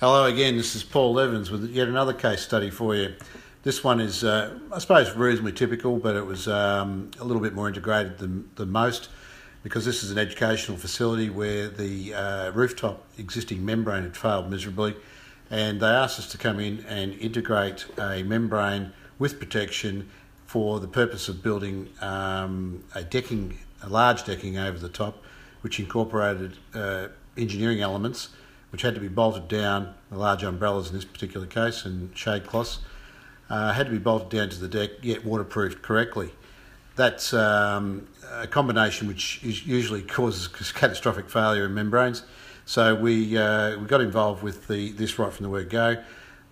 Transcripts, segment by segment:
Hello again, this is Paul Evans with yet another case study for you. This one is, uh, I suppose, reasonably typical, but it was um, a little bit more integrated than, than most because this is an educational facility where the uh, rooftop existing membrane had failed miserably, and they asked us to come in and integrate a membrane with protection for the purpose of building um, a decking, a large decking over the top, which incorporated uh, engineering elements which had to be bolted down, the large umbrellas in this particular case, and shade cloths, uh, had to be bolted down to the deck, yet waterproofed correctly. That's um, a combination which usually causes catastrophic failure in membranes. So we uh, we got involved with the this right from the word go.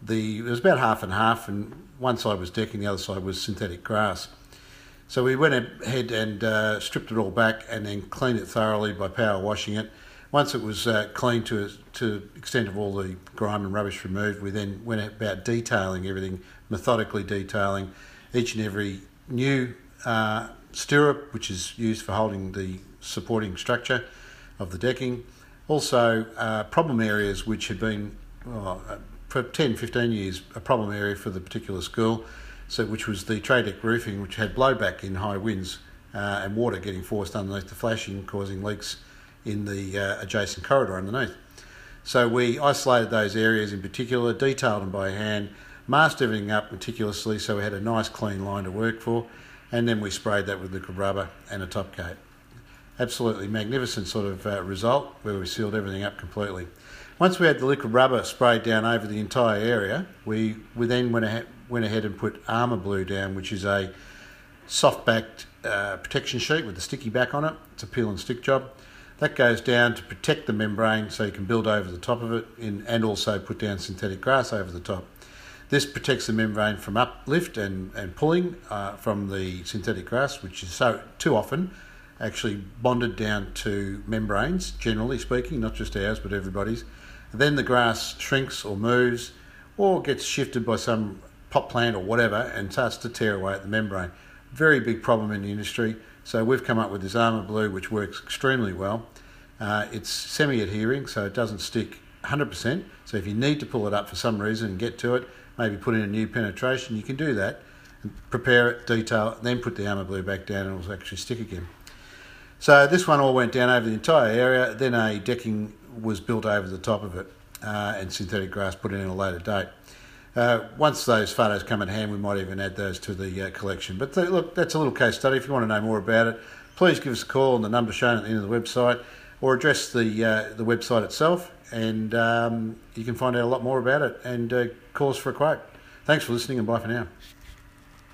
The it was about half and half, and one side was decking, the other side was synthetic grass. So we went ahead and uh, stripped it all back, and then cleaned it thoroughly by power washing it once it was uh, cleaned to to extent of all the grime and rubbish removed, we then went about detailing everything, methodically detailing each and every new uh, stirrup, which is used for holding the supporting structure of the decking. Also, uh, problem areas which had been oh, for 10, 15 years a problem area for the particular school, so which was the tray deck roofing, which had blowback in high winds uh, and water getting forced underneath the flashing, causing leaks in the uh, adjacent corridor underneath. So we isolated those areas in particular, detailed them by hand, masked everything up meticulously so we had a nice clean line to work for, and then we sprayed that with liquid rubber and a top coat. Absolutely magnificent sort of uh, result where we sealed everything up completely. Once we had the liquid rubber sprayed down over the entire area, we, we then went ahead, went ahead and put Armour Blue down, which is a soft backed uh, protection sheet with a sticky back on it. It's a peel and stick job. That goes down to protect the membrane so you can build over the top of it in, and also put down synthetic grass over the top. This protects the membrane from uplift and, and pulling uh, from the synthetic grass, which is so too often actually bonded down to membranes, generally speaking, not just ours but everybody's. And then the grass shrinks or moves or gets shifted by some pot plant or whatever and starts to tear away at the membrane. Very big problem in the industry. So we've come up with this Armour Blue, which works extremely well. Uh, it's semi-adhering, so it doesn't stick 100%. So if you need to pull it up for some reason and get to it, maybe put in a new penetration, you can do that. Prepare it, detail, then put the Armour Blue back down and it'll actually stick again. So this one all went down over the entire area. Then a decking was built over the top of it uh, and synthetic grass put in at a later date. Uh, once those photos come in hand, we might even add those to the uh, collection. But th- look, that's a little case study. If you want to know more about it, please give us a call on the number shown at the end of the website, or address the uh, the website itself, and um, you can find out a lot more about it and uh, call us for a quote. Thanks for listening, and bye for now.